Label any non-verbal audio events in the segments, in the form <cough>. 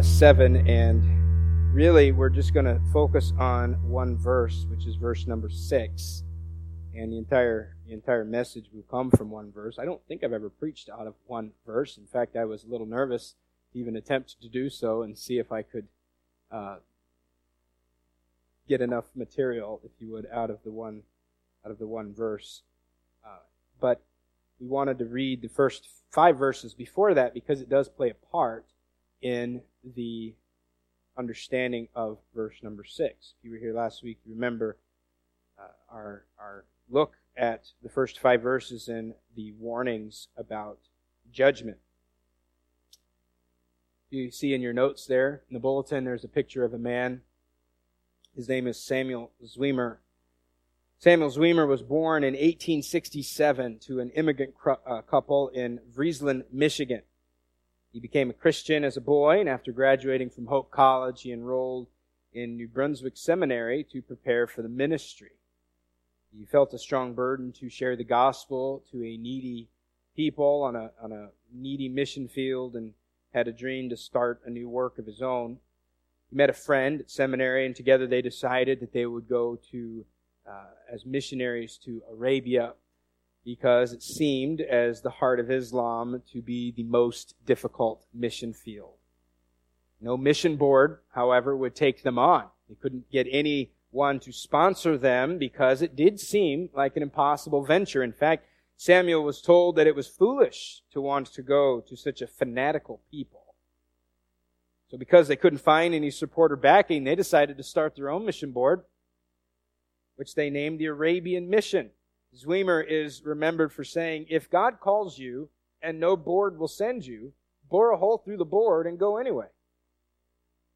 Matthew uh, 7, and really we're just going to focus on one verse, which is verse number 6. And the entire, the entire message will come from one verse. I don't think I've ever preached out of one verse. In fact, I was a little nervous to even attempt to do so and see if I could uh, get enough material, if you would, out of the one, out of the one verse. Uh, but we wanted to read the first five verses before that because it does play a part in the understanding of verse number six. If you were here last week, you remember uh, our, our look at the first five verses and the warnings about judgment. You see in your notes there in the bulletin, there's a picture of a man. His name is Samuel Zwemer. Samuel Zwemer was born in 1867 to an immigrant uh, couple in Vriesland, Michigan. He became a Christian as a boy, and after graduating from Hope College, he enrolled in New Brunswick Seminary to prepare for the ministry. He felt a strong burden to share the gospel to a needy people on a, on a needy mission field and had a dream to start a new work of his own. He met a friend at seminary, and together they decided that they would go to uh, as missionaries to Arabia because it seemed as the heart of Islam to be the most difficult mission field. No mission board, however, would take them on. They couldn't get anyone to sponsor them because it did seem like an impossible venture. In fact, Samuel was told that it was foolish to want to go to such a fanatical people. So because they couldn't find any support or backing, they decided to start their own mission board which they named the Arabian Mission. Zwemer is remembered for saying, If God calls you and no board will send you, bore a hole through the board and go anyway.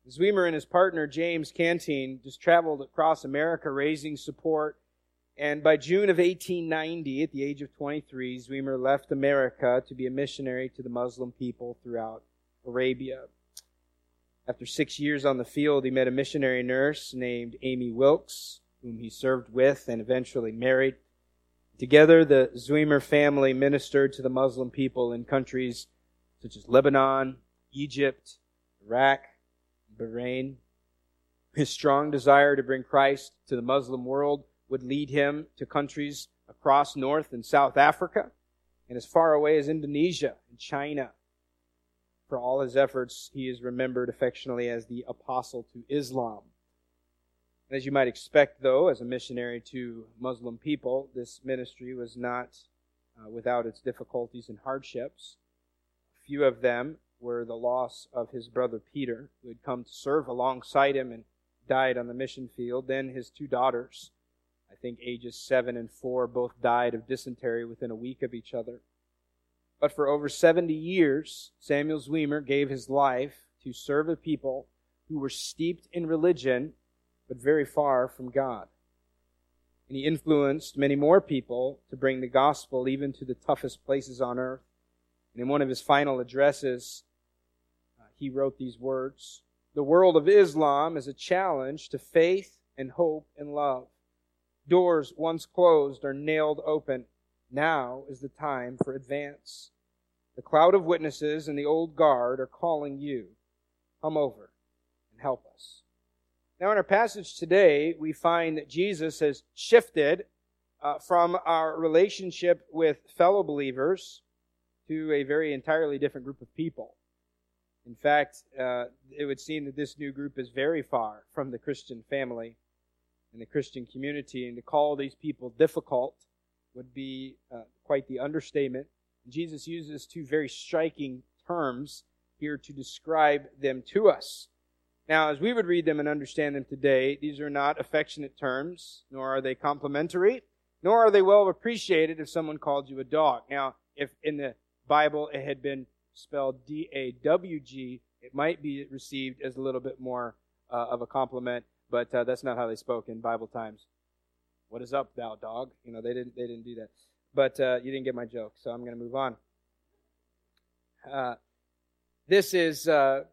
Zwemer and his partner James Cantine just traveled across America raising support. And by June of 1890, at the age of 23, Zwemer left America to be a missionary to the Muslim people throughout Arabia. After six years on the field, he met a missionary nurse named Amy Wilkes whom he served with and eventually married. Together, the Zwemer family ministered to the Muslim people in countries such as Lebanon, Egypt, Iraq, Bahrain. His strong desire to bring Christ to the Muslim world would lead him to countries across North and South Africa and as far away as Indonesia and China. For all his efforts, he is remembered affectionately as the apostle to Islam. As you might expect, though, as a missionary to Muslim people, this ministry was not uh, without its difficulties and hardships. A few of them were the loss of his brother Peter, who had come to serve alongside him and died on the mission field. Then his two daughters, I think ages seven and four, both died of dysentery within a week of each other. But for over 70 years, Samuel Zwemer gave his life to serve a people who were steeped in religion but very far from God. And he influenced many more people to bring the gospel even to the toughest places on earth. And in one of his final addresses, uh, he wrote these words The world of Islam is a challenge to faith and hope and love. Doors once closed are nailed open. Now is the time for advance. The cloud of witnesses and the old guard are calling you. Come over and help us. Now, in our passage today, we find that Jesus has shifted uh, from our relationship with fellow believers to a very entirely different group of people. In fact, uh, it would seem that this new group is very far from the Christian family and the Christian community, and to call these people difficult would be uh, quite the understatement. Jesus uses two very striking terms here to describe them to us. Now, as we would read them and understand them today, these are not affectionate terms, nor are they complimentary, nor are they well appreciated if someone called you a dog. Now, if in the Bible it had been spelled D A W G, it might be received as a little bit more uh, of a compliment, but uh, that's not how they spoke in Bible times. What is up, thou dog? You know, they didn't they didn't do that. But uh, you didn't get my joke, so I'm going to move on. Uh, this is uh,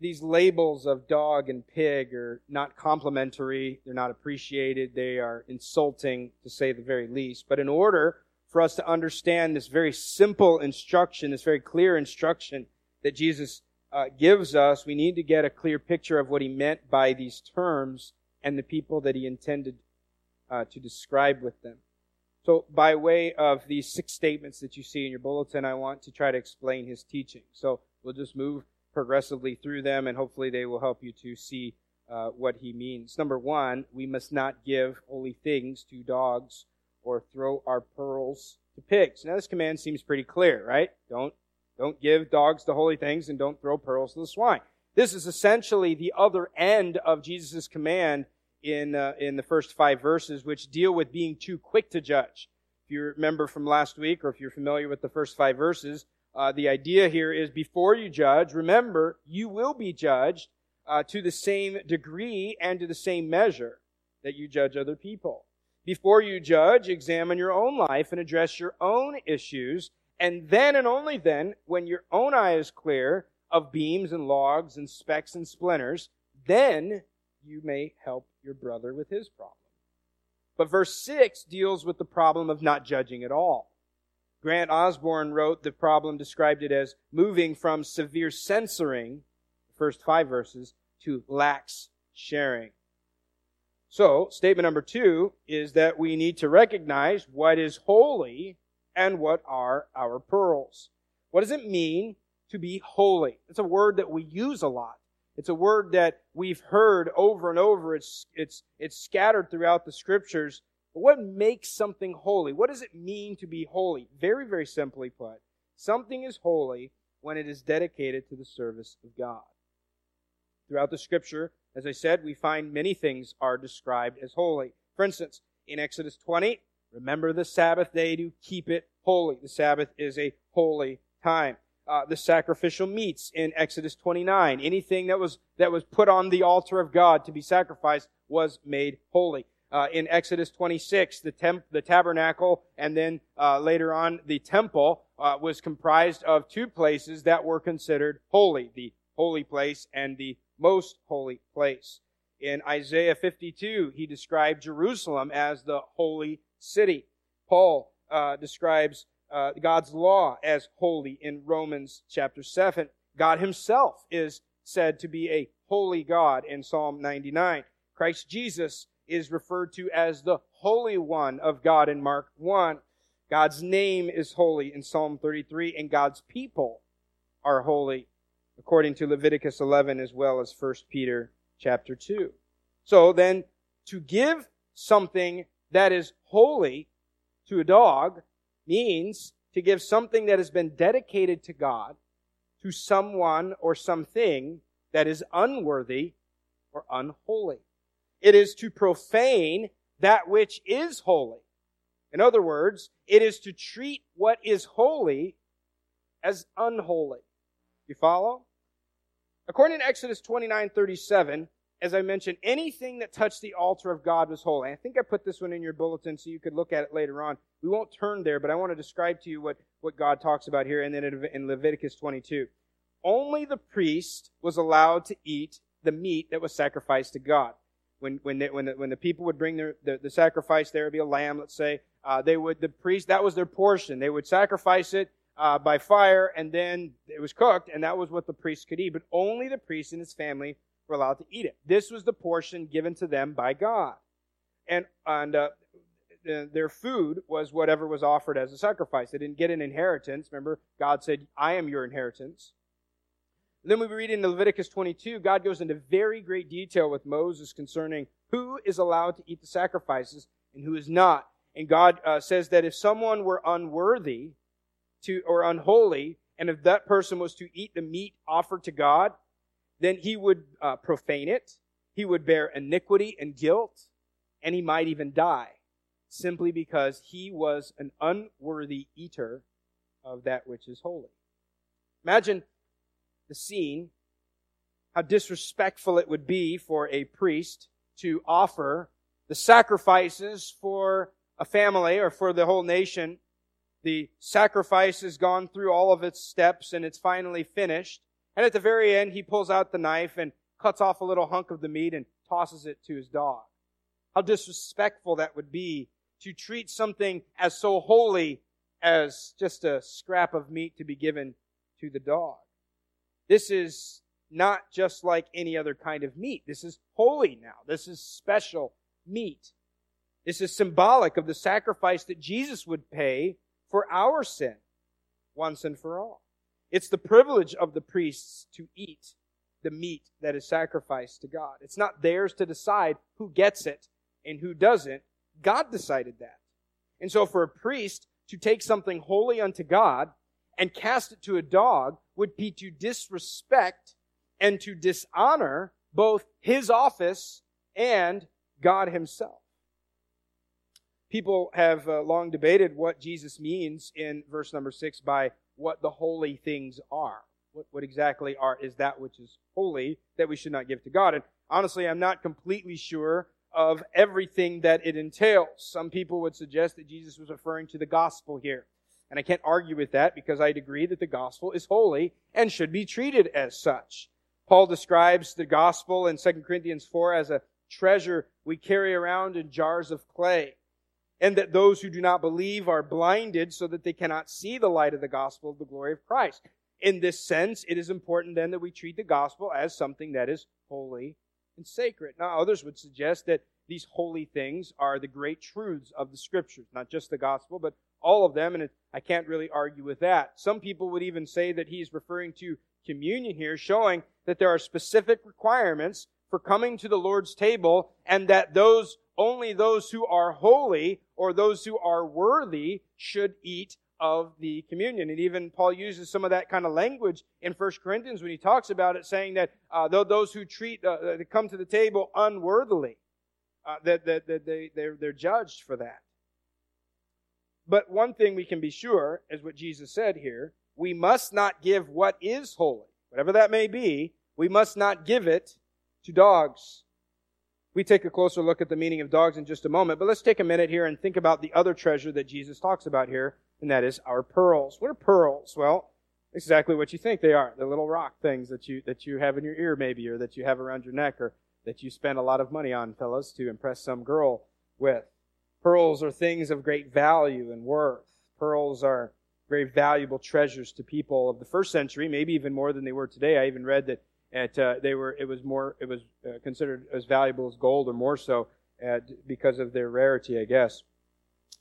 these labels of dog and pig are not complimentary, they're not appreciated, they are insulting to say the very least. But in order for us to understand this very simple instruction, this very clear instruction that Jesus uh, gives us, we need to get a clear picture of what he meant by these terms and the people that he intended uh, to describe with them. So, by way of these six statements that you see in your bulletin, I want to try to explain his teaching. So, we'll just move progressively through them, and hopefully, they will help you to see uh, what he means. Number one, we must not give holy things to dogs or throw our pearls to pigs. Now, this command seems pretty clear, right? Don't don't give dogs the holy things, and don't throw pearls to the swine. This is essentially the other end of Jesus' command in, uh, in the first five verses, which deal with being too quick to judge. If you remember from last week, or if you're familiar with the first five verses, uh, the idea here is before you judge, remember, you will be judged uh, to the same degree and to the same measure that you judge other people. Before you judge, examine your own life and address your own issues. And then and only then, when your own eye is clear of beams and logs and specks and splinters, then you may help your brother with his problem. But verse 6 deals with the problem of not judging at all. Grant Osborne wrote the problem, described it as moving from severe censoring, the first five verses, to lax sharing. So, statement number two is that we need to recognize what is holy and what are our pearls. What does it mean to be holy? It's a word that we use a lot. It's a word that we've heard over and over. It's, it's, it's scattered throughout the scriptures. But what makes something holy? What does it mean to be holy? Very, very simply put, something is holy when it is dedicated to the service of God. Throughout the scripture, as I said, we find many things are described as holy. For instance, in Exodus 20, remember the Sabbath day to keep it holy. The Sabbath is a holy time uh, the sacrificial meats in Exodus 29. Anything that was, that was put on the altar of God to be sacrificed was made holy. Uh, in Exodus 26, the, temp, the tabernacle and then uh, later on the temple uh, was comprised of two places that were considered holy, the holy place and the most holy place. In Isaiah 52, he described Jerusalem as the holy city. Paul uh, describes uh, God's law as holy in Romans chapter 7. God himself is said to be a holy God in Psalm 99. Christ Jesus is referred to as the Holy One of God in Mark 1. God's name is holy in Psalm 33, and God's people are holy according to Leviticus 11 as well as 1 Peter chapter 2. So then, to give something that is holy to a dog means to give something that has been dedicated to God to someone or something that is unworthy or unholy. It is to profane that which is holy. In other words, it is to treat what is holy as unholy. You follow? According to Exodus 29 37, as I mentioned, anything that touched the altar of God was holy. I think I put this one in your bulletin so you could look at it later on. We won't turn there, but I want to describe to you what, what God talks about here and then in Leviticus 22. Only the priest was allowed to eat the meat that was sacrificed to God. When, when, they, when, the, when the people would bring their, the, the sacrifice, there would be a lamb, let's say, uh, they would, the priest, that was their portion. They would sacrifice it uh, by fire, and then it was cooked, and that was what the priest could eat. But only the priest and his family were allowed to eat it. This was the portion given to them by God. And, and uh, their food was whatever was offered as a sacrifice. They didn't get an inheritance. Remember, God said, I am your inheritance. Then we read in Leviticus 22, God goes into very great detail with Moses concerning who is allowed to eat the sacrifices and who is not. And God uh, says that if someone were unworthy to, or unholy, and if that person was to eat the meat offered to God, then he would uh, profane it, he would bear iniquity and guilt, and he might even die simply because he was an unworthy eater of that which is holy. Imagine the scene, how disrespectful it would be for a priest to offer the sacrifices for a family or for the whole nation. The sacrifice has gone through all of its steps and it's finally finished. And at the very end, he pulls out the knife and cuts off a little hunk of the meat and tosses it to his dog. How disrespectful that would be to treat something as so holy as just a scrap of meat to be given to the dog. This is not just like any other kind of meat. This is holy now. This is special meat. This is symbolic of the sacrifice that Jesus would pay for our sin once and for all. It's the privilege of the priests to eat the meat that is sacrificed to God. It's not theirs to decide who gets it and who doesn't. God decided that. And so for a priest to take something holy unto God and cast it to a dog would be to disrespect and to dishonor both his office and God himself. People have uh, long debated what Jesus means in verse number six by what the holy things are. What, what exactly are is that which is holy that we should not give to God? And honestly, I'm not completely sure of everything that it entails. Some people would suggest that Jesus was referring to the gospel here. And I can't argue with that because I'd agree that the gospel is holy and should be treated as such. Paul describes the gospel in 2 Corinthians 4 as a treasure we carry around in jars of clay. And that those who do not believe are blinded so that they cannot see the light of the gospel of the glory of Christ. In this sense, it is important then that we treat the gospel as something that is holy and sacred. Now, others would suggest that these holy things are the great truths of the scriptures, not just the gospel, but all of them, and I can't really argue with that. Some people would even say that he's referring to communion here, showing that there are specific requirements for coming to the Lord's table, and that those only those who are holy or those who are worthy should eat of the communion. And even Paul uses some of that kind of language in 1 Corinthians when he talks about it, saying that uh, those who treat, uh, uh, come to the table unworthily, uh, that, that, that they, they're, they're judged for that. But one thing we can be sure is what Jesus said here. We must not give what is holy, whatever that may be, we must not give it to dogs. We take a closer look at the meaning of dogs in just a moment, but let's take a minute here and think about the other treasure that Jesus talks about here and that is our pearls. What are pearls? Well, exactly what you think they are. The little rock things that you, that you have in your ear maybe, or that you have around your neck, or that you spend a lot of money on, fellas, to impress some girl with. Pearls are things of great value and worth. Pearls are very valuable treasures to people of the first century, maybe even more than they were today. I even read that at, uh, they were, it was more, it was uh, considered as valuable as gold or more so uh, because of their rarity, I guess.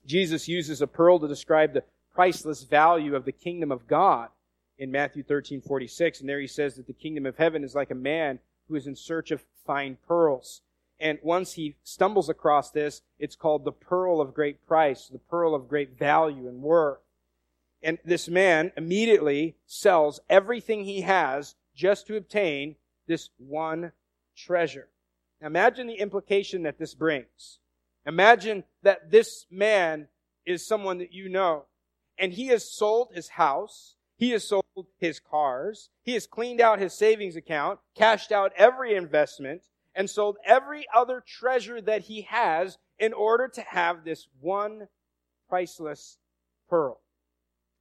Jesus uses a pearl to describe the priceless value of the kingdom of God in Matthew 13, 46. And there he says that the kingdom of heaven is like a man who is in search of fine pearls. And once he stumbles across this, it's called the pearl of great price, the pearl of great value and worth. And this man immediately sells everything he has just to obtain this one treasure. Now imagine the implication that this brings. Imagine that this man is someone that you know, and he has sold his house, he has sold his cars, he has cleaned out his savings account, cashed out every investment, and sold every other treasure that he has in order to have this one priceless pearl.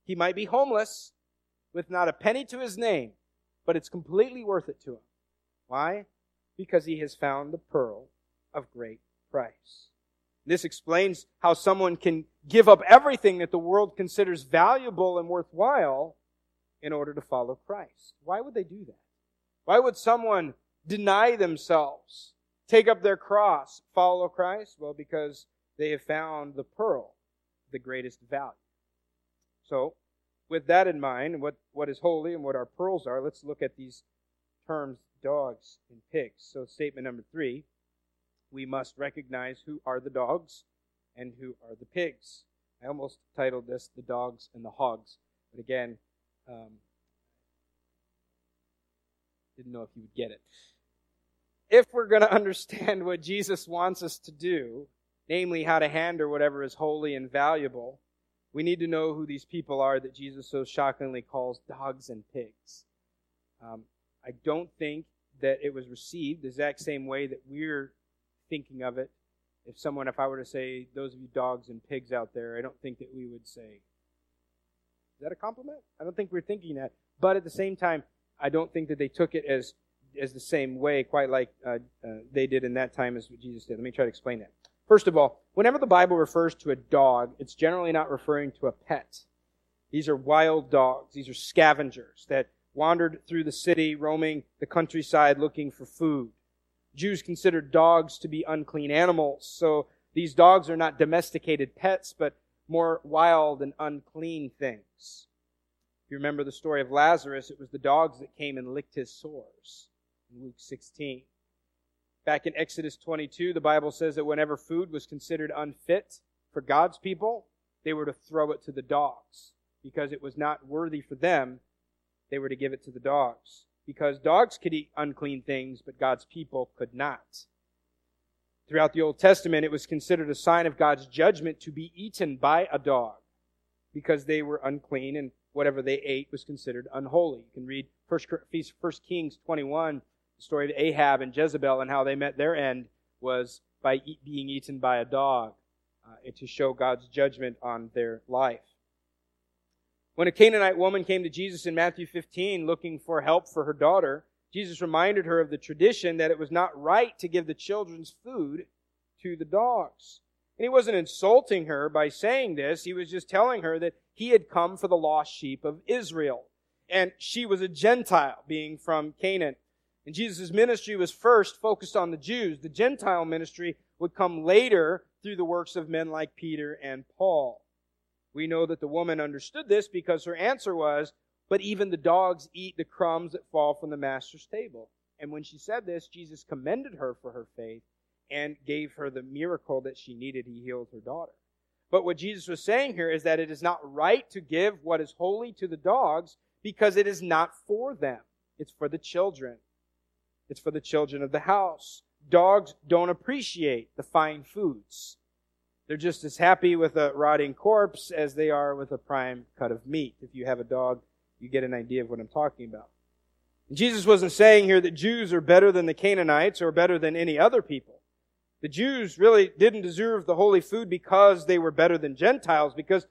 He might be homeless with not a penny to his name, but it's completely worth it to him. Why? Because he has found the pearl of great price. This explains how someone can give up everything that the world considers valuable and worthwhile in order to follow Christ. Why would they do that? Why would someone deny themselves, take up their cross, follow Christ? Well, because they have found the pearl, the greatest value. So, with that in mind, what, what is holy and what our pearls are, let's look at these terms dogs and pigs. So, statement number three we must recognize who are the dogs and who are the pigs. I almost titled this The Dogs and the Hogs, but again, um, didn't know if you would get it. If we're going <laughs> to understand what Jesus wants us to do, namely how to handle whatever is holy and valuable, we need to know who these people are that Jesus so shockingly calls dogs and pigs. Um, I don't think that it was received the exact same way that we're thinking of it. If someone, if I were to say, those of you dogs and pigs out there, I don't think that we would say, is that a compliment? I don't think we're thinking that. But at the same time, I don't think that they took it as as the same way, quite like uh, uh, they did in that time as Jesus did. Let me try to explain that. First of all, whenever the Bible refers to a dog, it's generally not referring to a pet. These are wild dogs. These are scavengers that wandered through the city, roaming the countryside looking for food. Jews considered dogs to be unclean animals, so these dogs are not domesticated pets, but more wild and unclean things. If you remember the story of Lazarus, it was the dogs that came and licked his sores in Luke 16. Back in Exodus 22, the Bible says that whenever food was considered unfit for God's people, they were to throw it to the dogs because it was not worthy for them. They were to give it to the dogs because dogs could eat unclean things, but God's people could not. Throughout the Old Testament, it was considered a sign of God's judgment to be eaten by a dog because they were unclean and whatever they ate was considered unholy. You can read 1 Kings 21, the story of Ahab and Jezebel and how they met their end was by being eaten by a dog uh, to show God's judgment on their life. When a Canaanite woman came to Jesus in Matthew 15 looking for help for her daughter, Jesus reminded her of the tradition that it was not right to give the children's food to the dogs. And he wasn't insulting her by saying this. He was just telling her that he had come for the lost sheep of Israel. And she was a Gentile, being from Canaan. And Jesus' ministry was first focused on the Jews. The Gentile ministry would come later through the works of men like Peter and Paul. We know that the woman understood this because her answer was, but even the dogs eat the crumbs that fall from the master's table. And when she said this, Jesus commended her for her faith and gave her the miracle that she needed. He healed her daughter. But what Jesus was saying here is that it is not right to give what is holy to the dogs because it is not for them. It's for the children. It's for the children of the house. Dogs don't appreciate the fine foods. They're just as happy with a rotting corpse as they are with a prime cut of meat. If you have a dog you get an idea of what I'm talking about. Jesus wasn't saying here that Jews are better than the Canaanites or better than any other people. The Jews really didn't deserve the holy food because they were better than Gentiles, because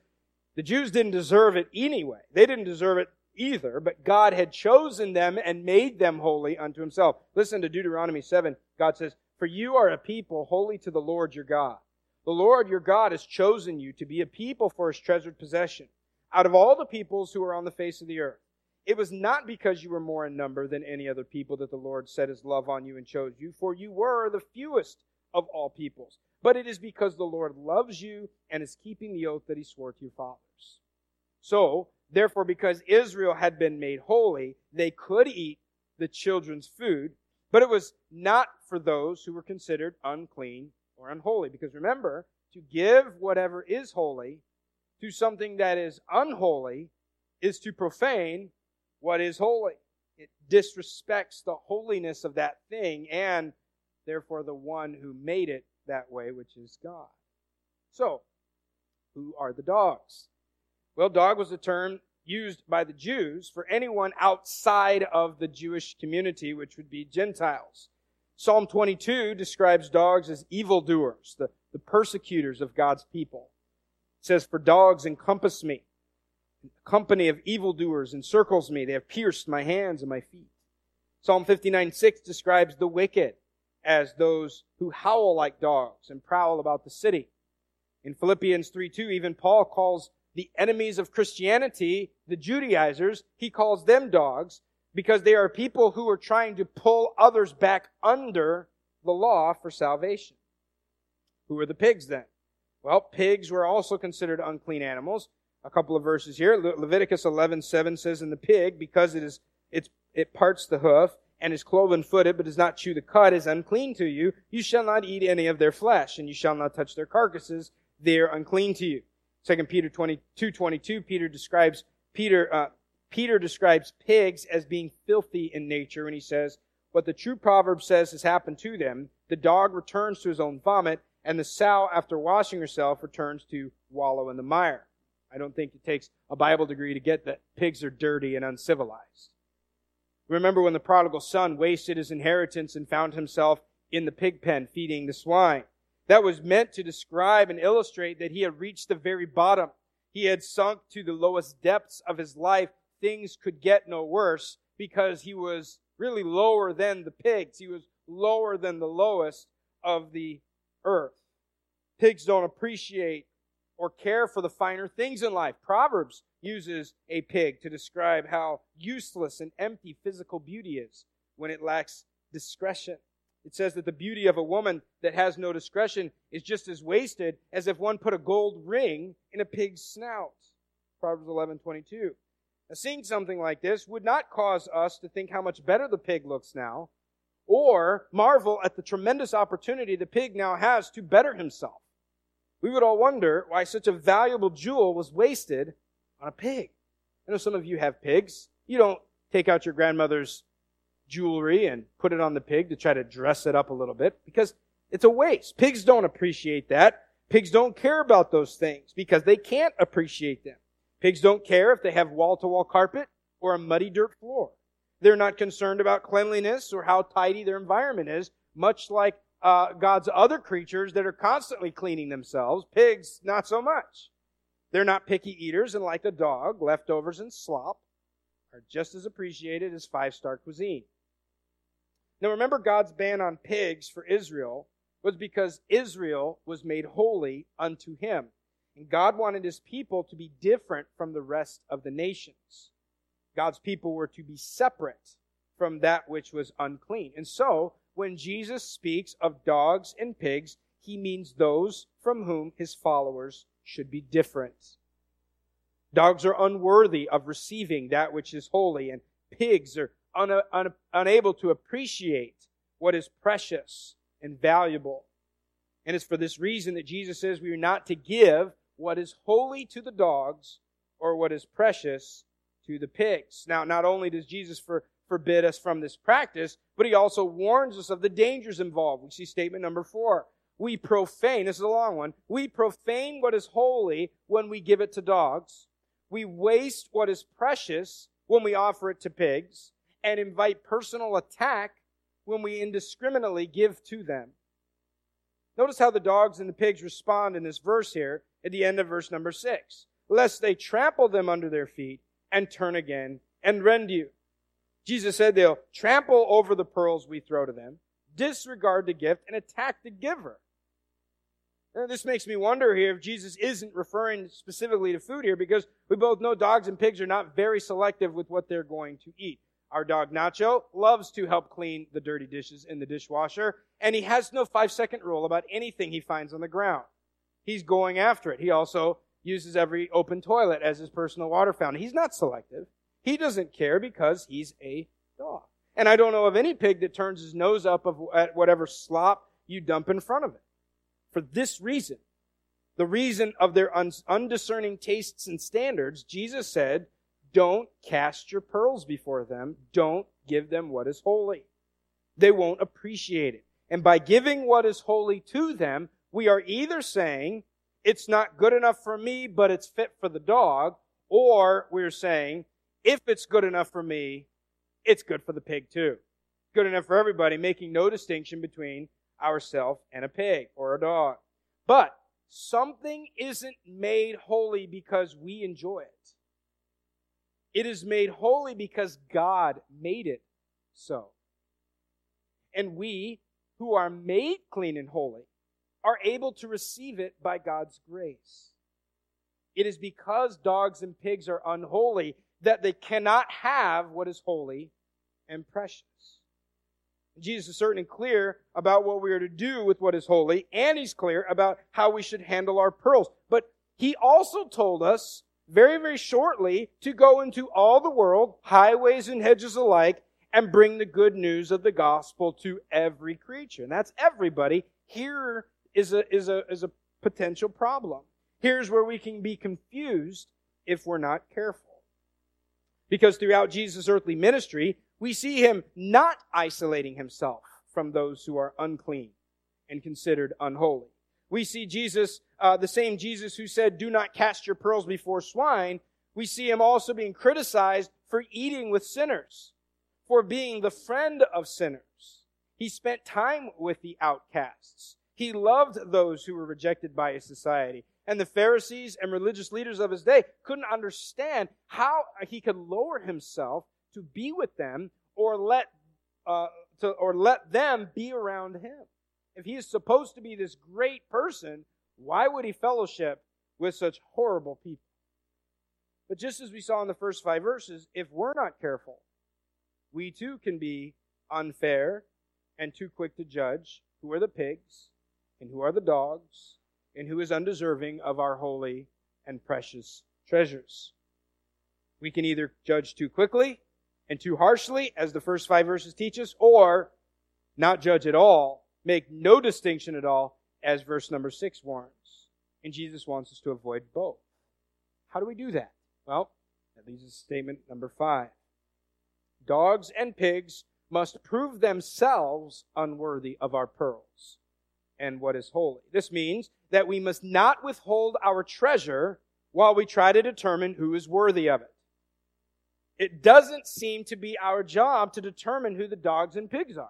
the Jews didn't deserve it anyway. They didn't deserve it either, but God had chosen them and made them holy unto himself. Listen to Deuteronomy 7. God says, For you are a people holy to the Lord your God. The Lord your God has chosen you to be a people for his treasured possession out of all the peoples who are on the face of the earth. It was not because you were more in number than any other people that the Lord set his love on you and chose you, for you were the fewest of all peoples. But it is because the Lord loves you and is keeping the oath that he swore to your fathers. So, therefore, because Israel had been made holy, they could eat the children's food, but it was not for those who were considered unclean or unholy. Because remember, to give whatever is holy to something that is unholy is to profane what is holy. It disrespects the holiness of that thing and therefore the one who made it that way, which is God. So, who are the dogs? Well, dog was a term used by the Jews for anyone outside of the Jewish community, which would be Gentiles. Psalm 22 describes dogs as evildoers, the, the persecutors of God's people It says, For dogs encompass me. A company of evildoers encircles me. They have pierced my hands and my feet. Psalm 59 6 describes the wicked as those who howl like dogs and prowl about the city. In Philippians 3 2, even Paul calls the enemies of Christianity, the Judaizers, he calls them dogs because they are people who are trying to pull others back under the law for salvation. Who are the pigs then? Well, pigs were also considered unclean animals. A couple of verses here. Le- Leviticus 11:7 says, "In the pig, because it is it's, it parts the hoof and is cloven footed, but does not chew the cud, is unclean to you. You shall not eat any of their flesh, and you shall not touch their carcasses. They are unclean to you." Second Peter 22, 22, Peter describes Peter uh, Peter describes pigs as being filthy in nature, and he says, "What the true proverb says has happened to them: the dog returns to his own vomit, and the sow, after washing herself, returns to wallow in the mire. I don't think it takes a Bible degree to get that pigs are dirty and uncivilized. Remember when the prodigal son wasted his inheritance and found himself in the pig pen feeding the swine. That was meant to describe and illustrate that he had reached the very bottom. He had sunk to the lowest depths of his life. Things could get no worse because he was really lower than the pigs. He was lower than the lowest of the earth. Pigs don't appreciate or care for the finer things in life. Proverbs uses a pig to describe how useless and empty physical beauty is when it lacks discretion. It says that the beauty of a woman that has no discretion is just as wasted as if one put a gold ring in a pig's snout. Proverbs 11:22. Now, seeing something like this would not cause us to think how much better the pig looks now, or marvel at the tremendous opportunity the pig now has to better himself. We would all wonder why such a valuable jewel was wasted on a pig. I know some of you have pigs. You don't take out your grandmother's jewelry and put it on the pig to try to dress it up a little bit because it's a waste. Pigs don't appreciate that. Pigs don't care about those things because they can't appreciate them. Pigs don't care if they have wall to wall carpet or a muddy dirt floor. They're not concerned about cleanliness or how tidy their environment is, much like uh, God's other creatures that are constantly cleaning themselves. Pigs, not so much. They're not picky eaters, and like a dog, leftovers and slop are just as appreciated as five star cuisine. Now remember, God's ban on pigs for Israel was because Israel was made holy unto him. And God wanted his people to be different from the rest of the nations. God's people were to be separate from that which was unclean. And so, when Jesus speaks of dogs and pigs, he means those from whom his followers should be different. Dogs are unworthy of receiving that which is holy, and pigs are un- un- unable to appreciate what is precious and valuable. And it's for this reason that Jesus says we are not to give what is holy to the dogs or what is precious to the pigs. Now, not only does Jesus for, forbid us from this practice, but he also warns us of the dangers involved. We see statement number four. We profane, this is a long one, we profane what is holy when we give it to dogs. We waste what is precious when we offer it to pigs and invite personal attack when we indiscriminately give to them. Notice how the dogs and the pigs respond in this verse here at the end of verse number six. Lest they trample them under their feet and turn again and rend you. Jesus said they'll trample over the pearls we throw to them, disregard the gift, and attack the giver. Now, this makes me wonder here if Jesus isn't referring specifically to food here because we both know dogs and pigs are not very selective with what they're going to eat. Our dog Nacho loves to help clean the dirty dishes in the dishwasher, and he has no five second rule about anything he finds on the ground. He's going after it. He also uses every open toilet as his personal water fountain. He's not selective. He doesn't care because he's a dog. And I don't know of any pig that turns his nose up at whatever slop you dump in front of it. For this reason, the reason of their undiscerning tastes and standards, Jesus said, don't cast your pearls before them. Don't give them what is holy. They won't appreciate it. And by giving what is holy to them, we are either saying, it's not good enough for me, but it's fit for the dog. Or we're saying, if it's good enough for me, it's good for the pig too. Good enough for everybody, making no distinction between ourselves and a pig or a dog. But something isn't made holy because we enjoy it. It is made holy because God made it so. And we, who are made clean and holy, are able to receive it by God's grace. It is because dogs and pigs are unholy that they cannot have what is holy and precious. Jesus is certain and clear about what we are to do with what is holy, and he's clear about how we should handle our pearls. But he also told us very, very shortly to go into all the world, highways and hedges alike, and bring the good news of the gospel to every creature. And that's everybody. Here is a, is a, is a potential problem. Here's where we can be confused if we're not careful. Because throughout Jesus' earthly ministry, we see him not isolating himself from those who are unclean and considered unholy. We see Jesus, uh, the same Jesus who said, do not cast your pearls before swine. We see him also being criticized for eating with sinners, for being the friend of sinners. He spent time with the outcasts. He loved those who were rejected by his society. And the Pharisees and religious leaders of his day couldn't understand how he could lower himself to be with them or let, uh, to, or let them be around him. If he is supposed to be this great person, why would he fellowship with such horrible people. But just as we saw in the first five verses, if we're not careful, we too can be unfair and too quick to judge who are the pigs and who are the dogs and who is undeserving of our holy and precious treasures. We can either judge too quickly and too harshly, as the first five verses teach us, or not judge at all, make no distinction at all, as verse number six warns. And Jesus wants us to avoid both. How do we do that? Well, that leads us to statement number five. Dogs and pigs must prove themselves unworthy of our pearls and what is holy. This means that we must not withhold our treasure while we try to determine who is worthy of it. It doesn't seem to be our job to determine who the dogs and pigs are.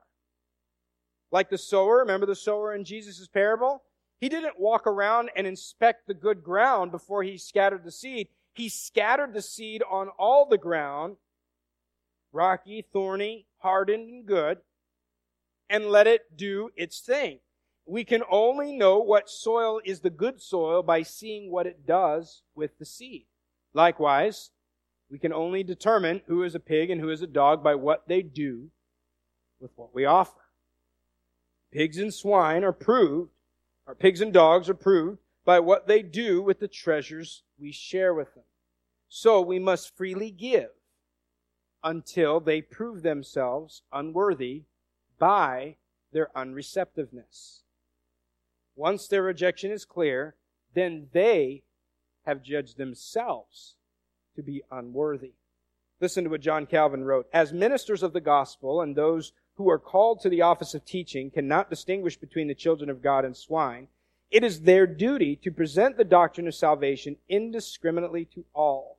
Like the sower, remember the sower in Jesus' parable? He didn't walk around and inspect the good ground before he scattered the seed. He scattered the seed on all the ground, rocky, thorny, hardened, and good, and let it do its thing. We can only know what soil is the good soil by seeing what it does with the seed. Likewise, we can only determine who is a pig and who is a dog by what they do with what we offer. Pigs and swine are proved, or pigs and dogs are proved by what they do with the treasures we share with them. So we must freely give until they prove themselves unworthy by their unreceptiveness. Once their rejection is clear, then they have judged themselves to be unworthy. Listen to what John Calvin wrote. As ministers of the gospel and those who are called to the office of teaching cannot distinguish between the children of God and swine, it is their duty to present the doctrine of salvation indiscriminately to all.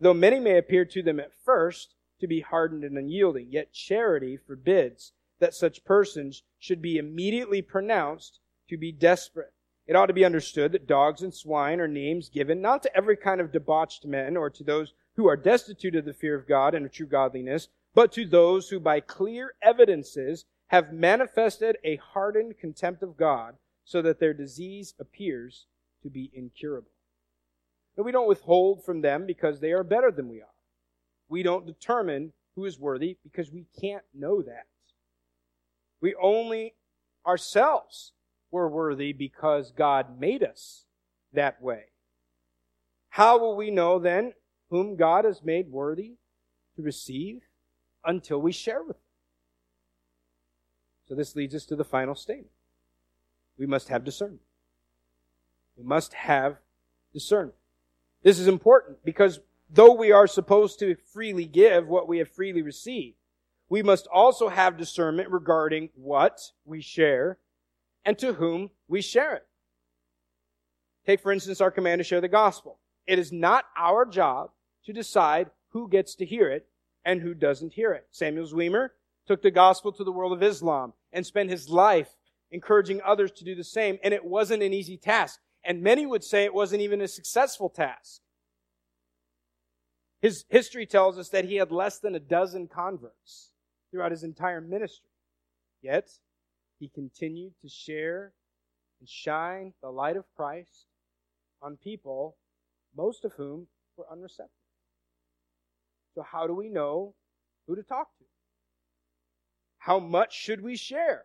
Though many may appear to them at first to be hardened and unyielding, yet charity forbids that such persons should be immediately pronounced to be desperate. It ought to be understood that dogs and swine are names given not to every kind of debauched men or to those who are destitute of the fear of God and of true godliness, but to those who by clear evidences have manifested a hardened contempt of God so that their disease appears to be incurable. And we don't withhold from them because they are better than we are. We don't determine who is worthy because we can't know that. We only ourselves we're worthy because God made us that way. How will we know then whom God has made worthy to receive until we share with them? So this leads us to the final statement. We must have discernment. We must have discernment. This is important because though we are supposed to freely give what we have freely received, we must also have discernment regarding what we share and to whom we share it. Take, for instance, our command to share the gospel. It is not our job to decide who gets to hear it and who doesn't hear it. Samuel Zwemer took the gospel to the world of Islam and spent his life encouraging others to do the same, and it wasn't an easy task. And many would say it wasn't even a successful task. His history tells us that he had less than a dozen converts throughout his entire ministry. Yet, he continued to share and shine the light of Christ on people, most of whom were unreceptive. So, how do we know who to talk to? How much should we share?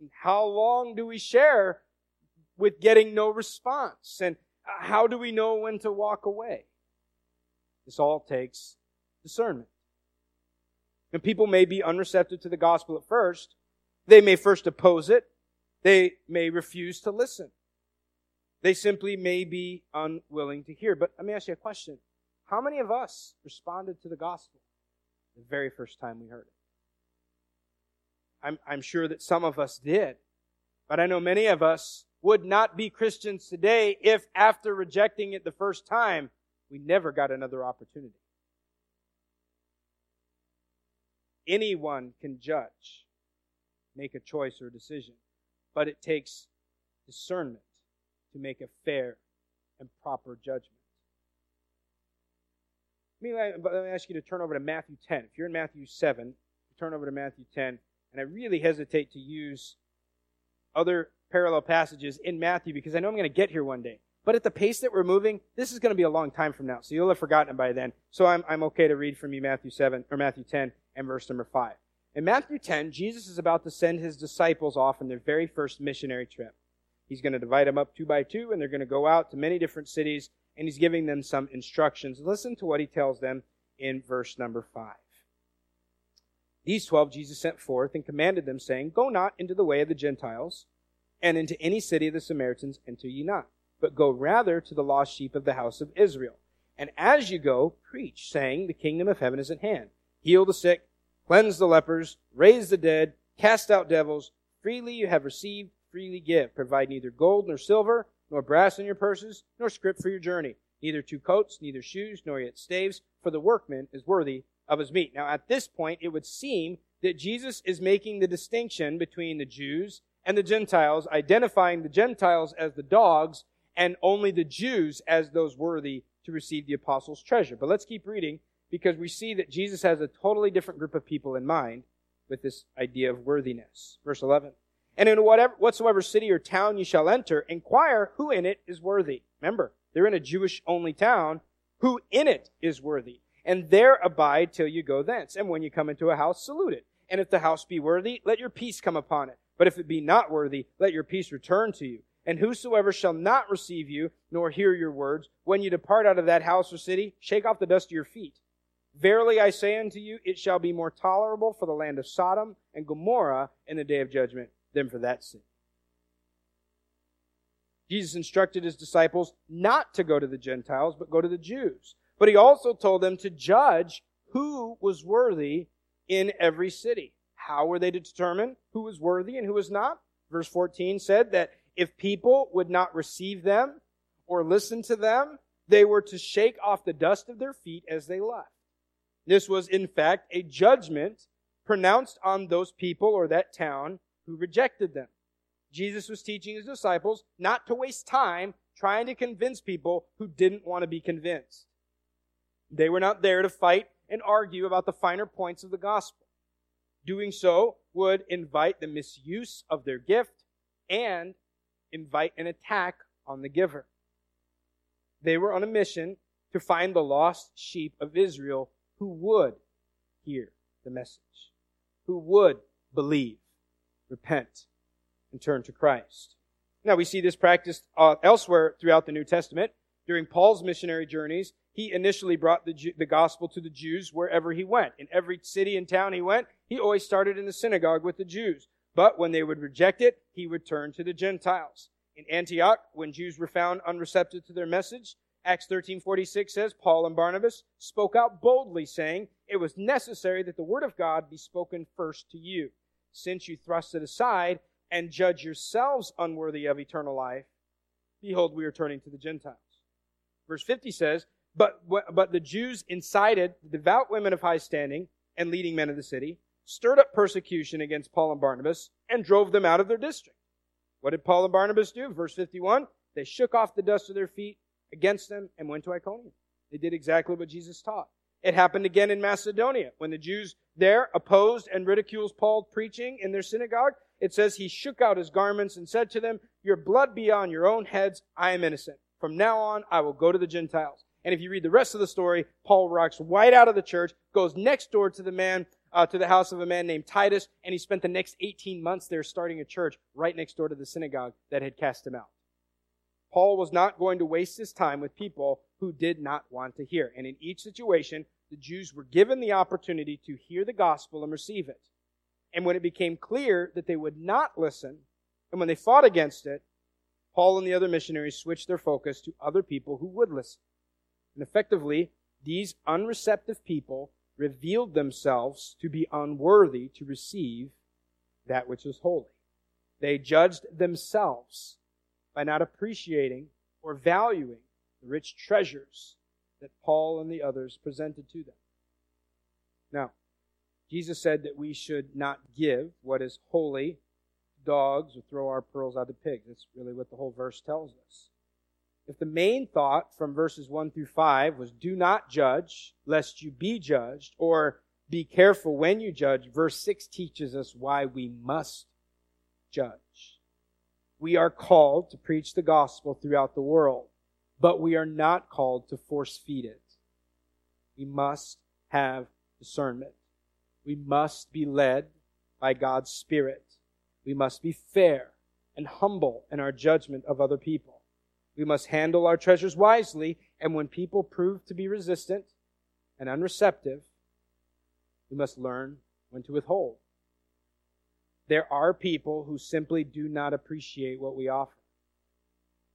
And how long do we share with getting no response? And uh, how do we know when to walk away? This all takes discernment. And people may be unreceptive to the gospel at first, they may first oppose it. They may refuse to listen. They simply may be unwilling to hear. But let me ask you a question. How many of us responded to the gospel the very first time we heard it? I'm, I'm sure that some of us did. But I know many of us would not be Christians today if after rejecting it the first time, we never got another opportunity. Anyone can judge make a choice or a decision. But it takes discernment to make a fair and proper judgment. Let me, let me ask you to turn over to Matthew 10. If you're in Matthew 7, turn over to Matthew 10. And I really hesitate to use other parallel passages in Matthew because I know I'm going to get here one day. But at the pace that we're moving, this is going to be a long time from now. So you'll have forgotten by then. So I'm, I'm okay to read from you Matthew 7 or Matthew 10 and verse number 5. In Matthew 10, Jesus is about to send his disciples off on their very first missionary trip. He's going to divide them up two by two, and they're going to go out to many different cities, and he's giving them some instructions. Listen to what he tells them in verse number 5. These twelve Jesus sent forth and commanded them, saying, Go not into the way of the Gentiles, and into any city of the Samaritans enter ye not but go rather to the lost sheep of the house of Israel. And as you go, preach, saying, The kingdom of heaven is at hand. Heal the sick, cleanse the lepers, raise the dead, cast out devils. Freely you have received, freely give. Provide neither gold nor silver, nor brass in your purses, nor scrip for your journey. Neither two coats, neither shoes, nor yet staves, for the workman is worthy of his meat. Now, at this point, it would seem that Jesus is making the distinction between the Jews and the Gentiles, identifying the Gentiles as the dogs and only the Jews as those worthy to receive the apostles' treasure. But let's keep reading because we see that Jesus has a totally different group of people in mind with this idea of worthiness. Verse 11. And in whatever, whatsoever city or town you shall enter, inquire who in it is worthy. Remember, they're in a Jewish only town. Who in it is worthy? And there abide till you go thence. And when you come into a house, salute it. And if the house be worthy, let your peace come upon it. But if it be not worthy, let your peace return to you. And whosoever shall not receive you, nor hear your words, when you depart out of that house or city, shake off the dust of your feet. Verily I say unto you, it shall be more tolerable for the land of Sodom and Gomorrah in the day of judgment than for that sin. Jesus instructed his disciples not to go to the Gentiles, but go to the Jews. But he also told them to judge who was worthy in every city. How were they to determine who was worthy and who was not? Verse 14 said that if people would not receive them or listen to them, they were to shake off the dust of their feet as they left. This was, in fact, a judgment pronounced on those people or that town who rejected them. Jesus was teaching his disciples not to waste time trying to convince people who didn't want to be convinced. They were not there to fight and argue about the finer points of the gospel. Doing so would invite the misuse of their gift and invite an attack on the giver. They were on a mission to find the lost sheep of Israel who would hear the message, who would believe, repent, and turn to Christ. Now we see this practiced uh, elsewhere throughout the New Testament. During Paul's missionary journeys, he initially brought the, the gospel to the Jews wherever he went. In every city and town he went, he always started in the synagogue with the Jews. But when they would reject it, he would turn to the Gentiles. In Antioch, when Jews were found unreceptive to their message, Acts 13:46 says Paul and Barnabas spoke out boldly saying, "It was necessary that the word of God be spoken first to you. Since you thrust it aside and judge yourselves unworthy of eternal life, behold, we are turning to the Gentiles." Verse 50 says, "But but the Jews incited the devout women of high standing and leading men of the city stirred up persecution against Paul and Barnabas, and drove them out of their district. What did Paul and Barnabas do? Verse 51 They shook off the dust of their feet against them and went to Iconium. They did exactly what Jesus taught. It happened again in Macedonia when the Jews there opposed and ridiculed Paul preaching in their synagogue. It says he shook out his garments and said to them, Your blood be on your own heads. I am innocent. From now on, I will go to the Gentiles. And if you read the rest of the story, Paul walks right out of the church, goes next door to the man uh, to the house of a man named Titus, and he spent the next 18 months there starting a church right next door to the synagogue that had cast him out. Paul was not going to waste his time with people who did not want to hear. And in each situation, the Jews were given the opportunity to hear the gospel and receive it. And when it became clear that they would not listen, and when they fought against it, Paul and the other missionaries switched their focus to other people who would listen. And effectively, these unreceptive people revealed themselves to be unworthy to receive that which is holy. They judged themselves by not appreciating or valuing the rich treasures that Paul and the others presented to them. Now, Jesus said that we should not give what is holy to dogs or throw our pearls out to pigs. That's really what the whole verse tells us. If the main thought from verses 1 through 5 was do not judge, lest you be judged, or be careful when you judge, verse 6 teaches us why we must judge. We are called to preach the gospel throughout the world. But we are not called to force feed it. We must have discernment. We must be led by God's Spirit. We must be fair and humble in our judgment of other people. We must handle our treasures wisely, and when people prove to be resistant and unreceptive, we must learn when to withhold. There are people who simply do not appreciate what we offer.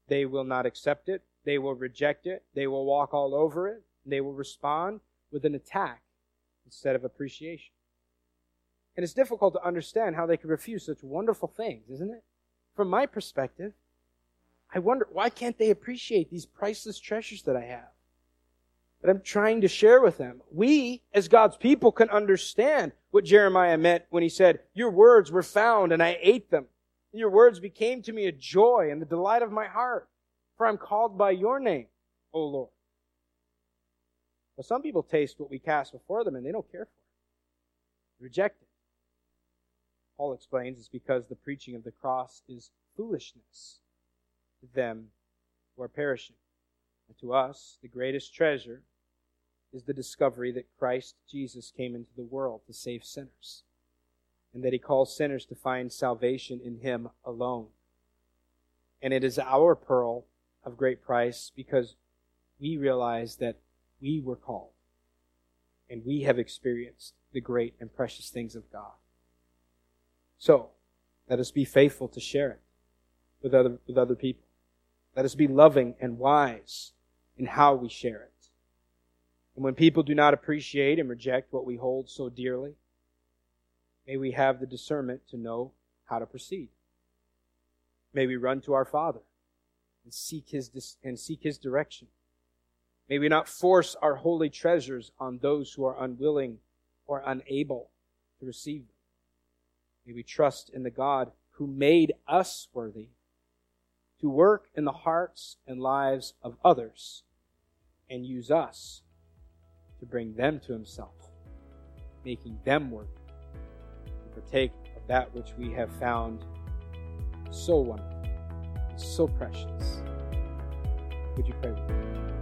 They will not accept it. They will reject it. They will walk all over it. They will respond with an attack instead of appreciation. And it's difficult to understand how they could refuse such wonderful things, isn't it? From my perspective, I wonder why can't they appreciate these priceless treasures that I have? That I'm trying to share with them. We, as God's people, can understand what Jeremiah meant when he said, Your words were found and I ate them. Your words became to me a joy and the delight of my heart, for I'm called by your name, O Lord. But some people taste what we cast before them and they don't care for it. Reject it. Paul explains it's because the preaching of the cross is foolishness to them who are perishing. And to us, the greatest treasure is the discovery that Christ Jesus came into the world to save sinners, and that he calls sinners to find salvation in him alone. And it is our pearl of great price because we realize that we were called and we have experienced the great and precious things of God. So, let us be faithful to share it with other, with other people. Let us be loving and wise in how we share it. And when people do not appreciate and reject what we hold so dearly, may we have the discernment to know how to proceed. May we run to our Father and seek His, and seek His direction. May we not force our holy treasures on those who are unwilling or unable to receive them. May we trust in the God who made us worthy to work in the hearts and lives of others and use us to bring them to himself, making them worthy to partake of that which we have found so wonderful, so precious. Would you pray with me?